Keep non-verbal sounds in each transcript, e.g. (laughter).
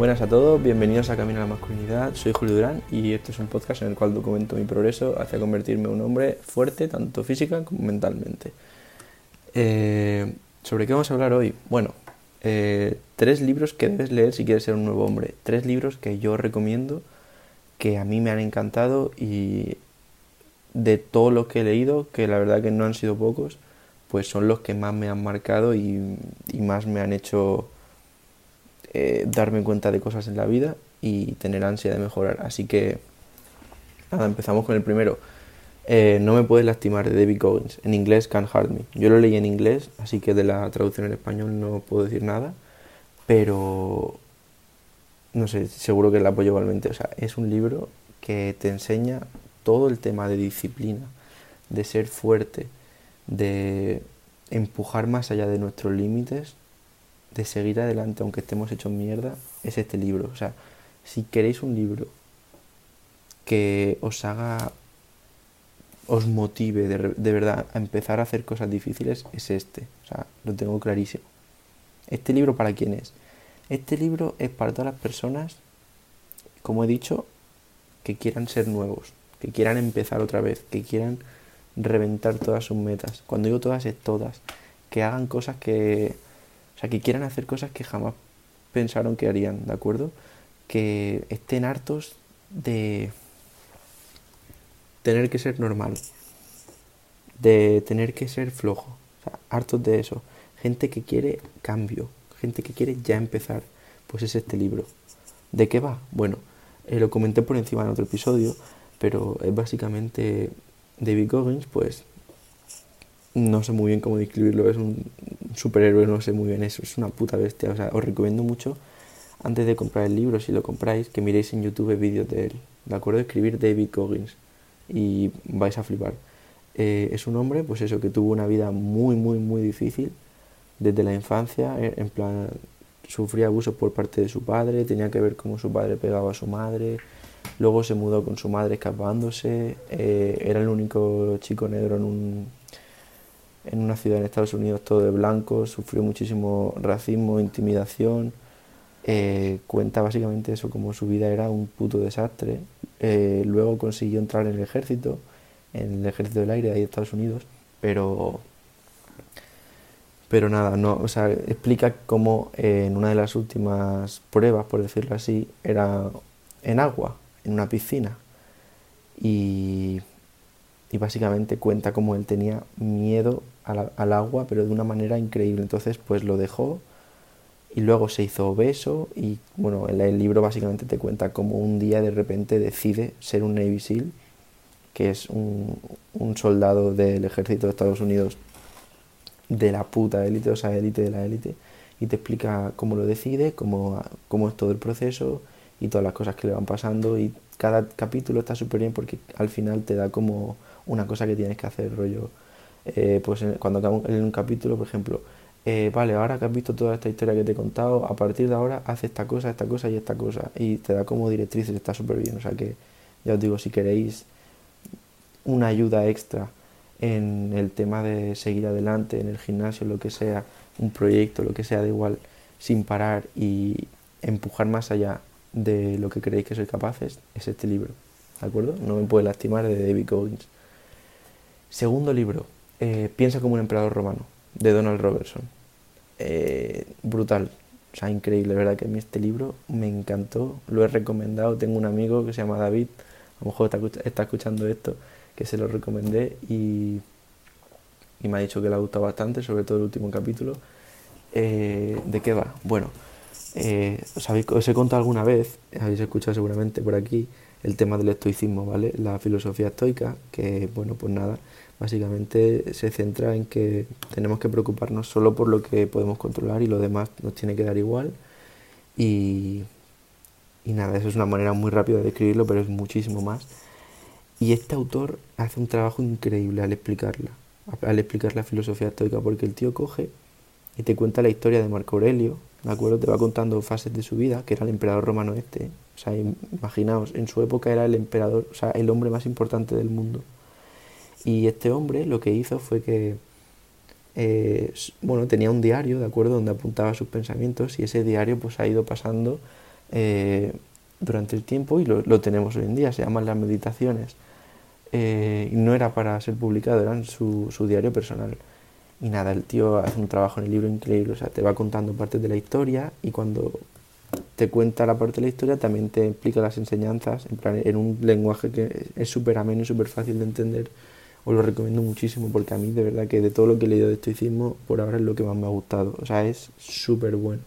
Buenas a todos, bienvenidos a Camino a la Masculinidad. Soy Julio Durán y este es un podcast en el cual documento mi progreso hacia convertirme en un hombre fuerte, tanto física como mentalmente. Eh, ¿Sobre qué vamos a hablar hoy? Bueno, eh, tres libros que debes leer si quieres ser un nuevo hombre. Tres libros que yo recomiendo, que a mí me han encantado y de todo lo que he leído, que la verdad que no han sido pocos, pues son los que más me han marcado y, más me han hecho eh, darme cuenta de cosas en la vida y tener ansia de mejorar. Así que, nada, empezamos con el primero. Eh, no me puedes lastimar de David Goggins. En inglés, Can't Hurt Me. Yo lo leí en inglés, así que de la traducción en español no puedo decir nada. Pero, no sé, seguro que la apoyo igualmente. O sea, es un libro que te enseña todo el tema de disciplina, de ser fuerte, de empujar más allá de nuestros límites, de seguir adelante aunque estemos hechos mierda, es este libro. O sea, si queréis un libro que os haga, os motive de, de verdad a empezar a hacer cosas difíciles, es este. O sea, lo tengo clarísimo. ¿Este libro para quién es? Este libro es para todas las personas, como he dicho, que quieran ser nuevos, que quieran empezar otra vez, que quieran reventar todas sus metas. Cuando digo todas es todas. Que hagan cosas que... O sea, que quieran hacer cosas que jamás pensaron que harían, ¿de acuerdo? Que estén hartos de tener que ser normal. De tener que ser flojo. O sea, hartos de eso. Gente que quiere cambio. Gente que quiere ya empezar. Pues es este libro. ¿De qué va? Bueno, eh, lo comenté por encima en otro episodio, pero es básicamente David Goggins, pues no sé muy bien cómo describirlo, es un superhéroe, no sé muy bien eso, es una puta bestia, os recomiendo mucho antes de comprar el libro, si lo compráis, que miréis en YouTube vídeos de él, ¿de acuerdo? Escribir David Goggins y vais a flipar. Eh, es un hombre, pues eso, que tuvo una vida muy, muy, muy difícil desde la infancia, en plan, sufría abusos por parte de su padre, tenía que ver cómo su padre pegaba a su madre, Luego se mudó con su madre escapándose. Eh, era el único chico negro en, un, en una ciudad en Estados Unidos todo de blanco. Sufrió muchísimo racismo, intimidación. Eh, cuenta básicamente eso, como su vida era un puto desastre. Eh, luego consiguió entrar en el ejército, en el ejército del aire de Estados Unidos, pero pero nada, no, o sea, explica cómo en una de las últimas pruebas, por decirlo así, era en agua, en una piscina. Y, y básicamente cuenta cómo él tenía miedo al, agua, pero de una manera increíble. Entonces, pues lo dejó y luego se hizo obeso y bueno, el, libro básicamente te cuenta cómo un día de repente decide ser un Navy SEAL, que es un, un soldado del ejército de Estados Unidos de la puta élite, o sea, élite de la élite, y te explica cómo lo decide, cómo, cómo es todo el proceso y todas las cosas que le van pasando y cada capítulo está súper bien porque al final te da como una cosa que tienes que hacer, rollo. Eh, pues cuando acabo en un capítulo, por ejemplo, eh, vale, ahora que has visto toda esta historia que te he contado, a partir de ahora haz esta cosa, esta cosa y esta cosa. Y te da como directrices, está súper bien. O sea que ya os digo, si queréis una ayuda extra en el tema de seguir adelante, en el gimnasio, lo que sea, un proyecto, lo que sea, da igual, sin parar y empujar más allá de lo que creéis que sois capaces es este libro, ¿de acuerdo? No me puede lastimar de David Goggins. Segundo libro, eh, Piensa como un emperador romano, de Donald Robertson. Eh, brutal, o sea, increíble, ¿verdad? Que a mí este libro me encantó, lo he recomendado, tengo un amigo que se llama David, a lo mejor está, escuchando esto, que se lo recomendé y, y, me ha dicho que le ha gustado bastante, sobre todo el último capítulo. Eh, ¿De qué va? Bueno, eh, os, he contado alguna vez, habéis escuchado seguramente por aquí, el tema del estoicismo, ¿vale? La filosofía estoica, que, bueno, pues nada, básicamente se centra en que tenemos que preocuparnos solo por lo que podemos controlar y lo demás nos tiene que dar igual. Y, y nada, eso es una manera muy rápida de describirlo, pero es muchísimo más. Y este autor hace un trabajo increíble al explicarla, al explicar la filosofía estoica, porque el tío coge y te cuenta la historia de Marco Aurelio, ¿de acuerdo? Te va contando fases de su vida, que era el emperador romano este. O sea, imaginaos, en su época era el emperador, o sea, el hombre más importante del mundo. Y este hombre lo que hizo fue que, eh, bueno, tenía un diario, ¿de acuerdo?, donde apuntaba sus pensamientos y ese diario pues ha ido pasando eh, durante el tiempo y lo, lo, tenemos hoy en día, se llaman las meditaciones. Eh, no era para ser publicado, era su, su diario personal. Y nada, el tío hace un trabajo en el libro increíble, o sea, te va contando partes de la historia y cuando te cuenta la parte de la historia también te explica las enseñanzas en, plan, en un lenguaje que es súper ameno y súper fácil de entender. Os lo recomiendo muchísimo porque a mí de verdad que de todo lo que he leído de estoicismo por ahora es lo que más me ha gustado. O sea, es súper bueno.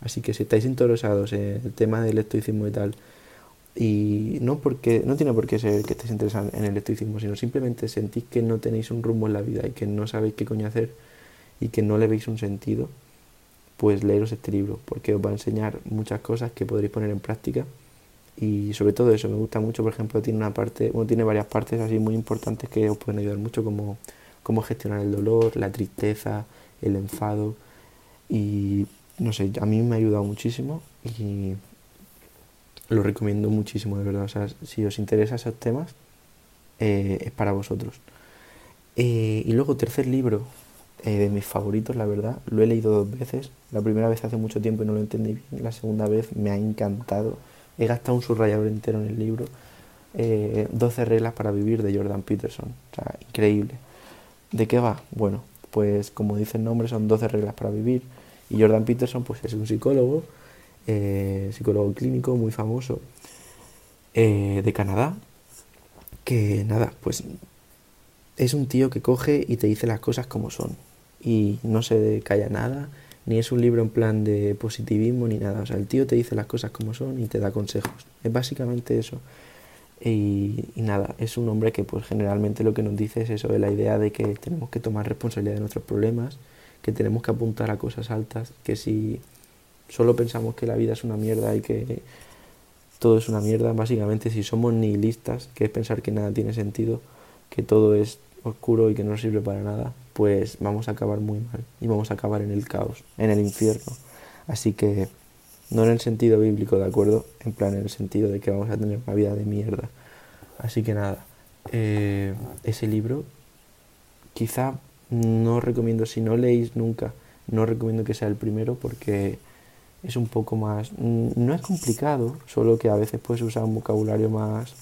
Así que si estáis interesados en el tema del estoicismo y tal, y no porque no tiene por qué ser que estéis interesados en el estoicismo, sino simplemente sentís que no tenéis un rumbo en la vida y que no sabéis qué coño hacer y que no le veis un sentido, pues leeros este libro, porque os va a enseñar muchas cosas que podréis poner en práctica. Y sobre todo eso, me gusta mucho, por ejemplo, tiene una parte, bueno, tiene varias partes así muy importantes que os pueden ayudar mucho como cómo gestionar el dolor, la tristeza, el enfado. Y no sé, a mí me ha ayudado muchísimo y lo recomiendo muchísimo, de verdad. O sea, si os interesa esos temas, eh, es para vosotros. Eh, y luego, tercer libro, eh, de mis favoritos, la verdad, lo he leído dos veces. La primera vez hace mucho tiempo y no lo entendí bien. La segunda vez me ha encantado. He gastado un subrayador entero en el libro. 12 reglas para vivir de Jordan Peterson. O sea, increíble. ¿De qué va? Bueno, pues como dice el nombre, son 12 reglas para vivir. Y Jordan Peterson, pues es un psicólogo eh, psicólogo clínico muy famoso eh, de Canadá, que nada, pues es un tío que coge y te dice las cosas como son. Y no se calla nada, ni es un libro en plan de positivismo ni nada, o sea, el tío te dice las cosas como son y te da consejos, es básicamente eso. Y, y, nada, es un hombre que pues generalmente lo que nos dice es eso, de la idea de que tenemos que tomar responsabilidad de nuestros problemas, que tenemos que apuntar a cosas altas, que si solo pensamos que la vida es una mierda y que todo es una mierda, básicamente si somos nihilistas, que es pensar que nada tiene sentido, que todo es oscuro y que no sirve para nada, pues vamos a acabar muy mal y vamos a acabar en el caos, en el infierno. Así que no en el sentido bíblico, ¿de acuerdo? En plan, en el sentido de que vamos a tener una vida de mierda. Así que nada, eh, ese libro quizá no recomiendo, si no leéis nunca, no recomiendo que sea el primero porque es un poco más... Mm, no es complicado, solo que a veces puedes usar un vocabulario más...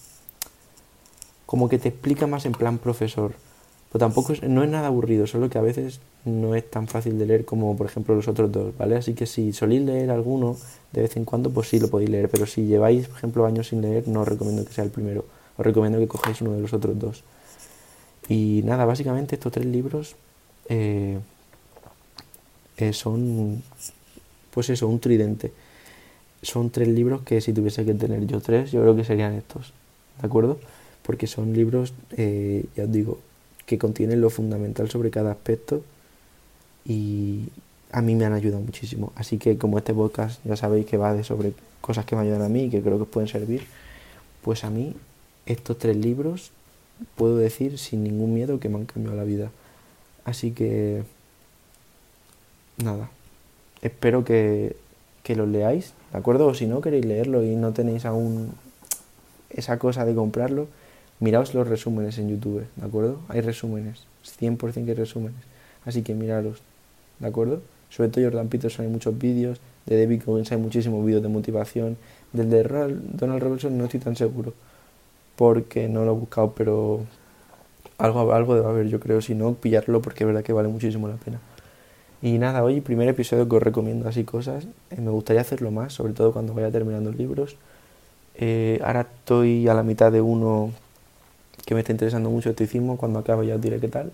como que te explica más en plan profesor. Pero tampoco no es nada aburrido, solo que a veces no es tan fácil de leer como por ejemplo los otros dos, ¿vale? Así que si soléis leer alguno de vez en cuando, pues sí lo podéis leer, pero si lleváis, por ejemplo, años sin leer, no os recomiendo que sea el primero, os recomiendo que cojáis uno de los otros dos. Y nada, básicamente estos tres libros eh, eh, son pues eso, un tridente. Son tres libros que si tuviese que tener yo tres, yo creo que serían estos, ¿de acuerdo? Porque son libros, eh, ya os digo, que contienen lo fundamental sobre cada aspecto y a mí me han ayudado muchísimo. Así que como este podcast ya sabéis que va de sobre cosas que me ayudan a mí y que creo que os pueden servir, pues a mí estos tres libros puedo decir sin ningún miedo que me han cambiado la vida. Así que nada, espero que, que los leáis, ¿de acuerdo? O si no queréis leerlo y no tenéis aún esa cosa de comprarlo, miraos los resúmenes en YouTube, ¿de acuerdo? Hay resúmenes, 100% que hay resúmenes, así que miraros, ¿de acuerdo? Sobre todo Jordan Peterson hay muchos vídeos, de David Goggins hay muchísimos vídeos de motivación, del de Donald Robertson no estoy tan seguro, porque no lo he buscado, pero algo, algo debe haber, yo creo, si no, pillarlo porque es verdad que vale muchísimo la pena. Y nada, hoy primer episodio que os recomiendo así cosas. Eh, me gustaría hacerlo más, sobre todo cuando vaya terminando libros. Eh, ahora estoy a la mitad de uno que me está interesando mucho estoicismo, cuando acabe ya os diré qué tal.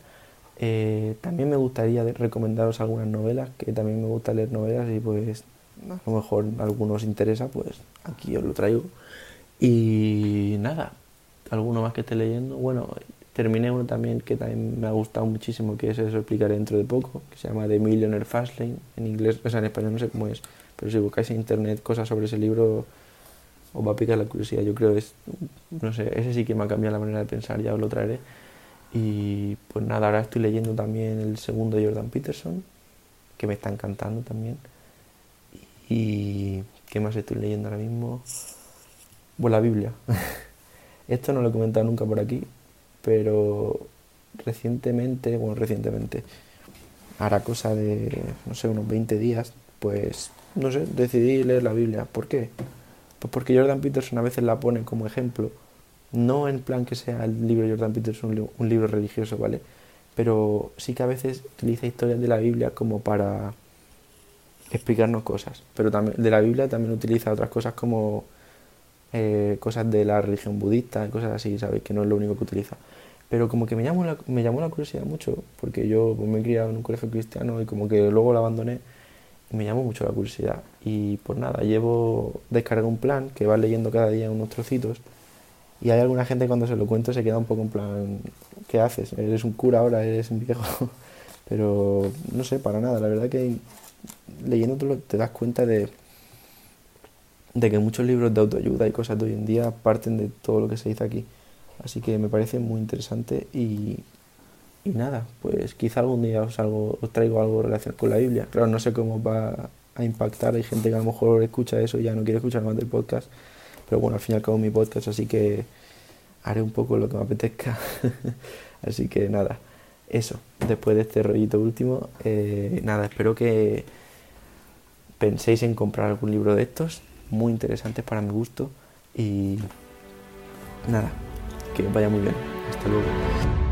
Eh, también me gustaría recomendaros algunas novelas, que también me gusta leer novelas y pues a lo mejor a algunos os interesa, pues aquí os lo traigo. Y nada, alguno más que esté leyendo. Bueno, Terminé uno también que también me ha gustado muchísimo, que eso, eso explicaré dentro de poco, que se llama The Millionaire Fastlane, en inglés, o sea, en español no sé cómo es, pero si buscáis en internet cosas sobre ese libro, os va a picar la curiosidad. Yo creo es, no sé, ese sí que me ha cambiado la manera de pensar, ya os lo traeré. Y pues nada, ahora estoy leyendo también el segundo de Jordan Peterson, que me está encantando también. Y ¿qué más estoy leyendo ahora mismo? Pues la Biblia. (laughs) Esto no lo he comentado nunca por aquí, pero recientemente, bueno, recientemente, hará cosa de, no sé, unos 20 días, pues, no sé, decidí leer la Biblia. ¿Por qué? Pues porque Jordan Peterson a veces la pone como ejemplo, no en plan que sea el libro de Jordan Peterson un libro religioso, ¿vale? Pero sí que a veces utiliza historias de la Biblia como para explicarnos cosas. Pero también de la Biblia también utiliza otras cosas como eh, cosas de la religión budista, cosas así, ¿sabes? Que no es lo único que utiliza. Pero como que me llamó la, me llamó la curiosidad mucho, porque yo pues, me he criado en un colegio cristiano y como que luego lo abandoné y me llamó mucho la curiosidad. Y pues nada, llevo descargado un plan que va leyendo cada día unos trocitos y hay alguna gente cuando se lo cuento se queda un poco en plan, ¿qué haces? ¿Eres un cura ahora? ¿Eres un viejo? (laughs) Pero no sé, para nada. La verdad que leyéndolo te das cuenta de, de que muchos libros de autoayuda y cosas de hoy en día parten de todo lo que se dice aquí. Así que me parece muy interesante y, y nada, pues quizá algún día os, algo, os traigo algo relacionado con la Biblia. Claro, no sé cómo va a impactar. Hay gente que a lo mejor escucha eso y ya no quiere escuchar más del podcast. Pero bueno, al fin y al cabo mi podcast, así que haré un poco lo que me apetezca. (laughs) así que nada, eso. Después de este rollito último, eh, nada, espero que penséis en comprar algún libro de estos, muy interesantes para mi gusto. Y nada, que vaya muy bien. Hasta luego.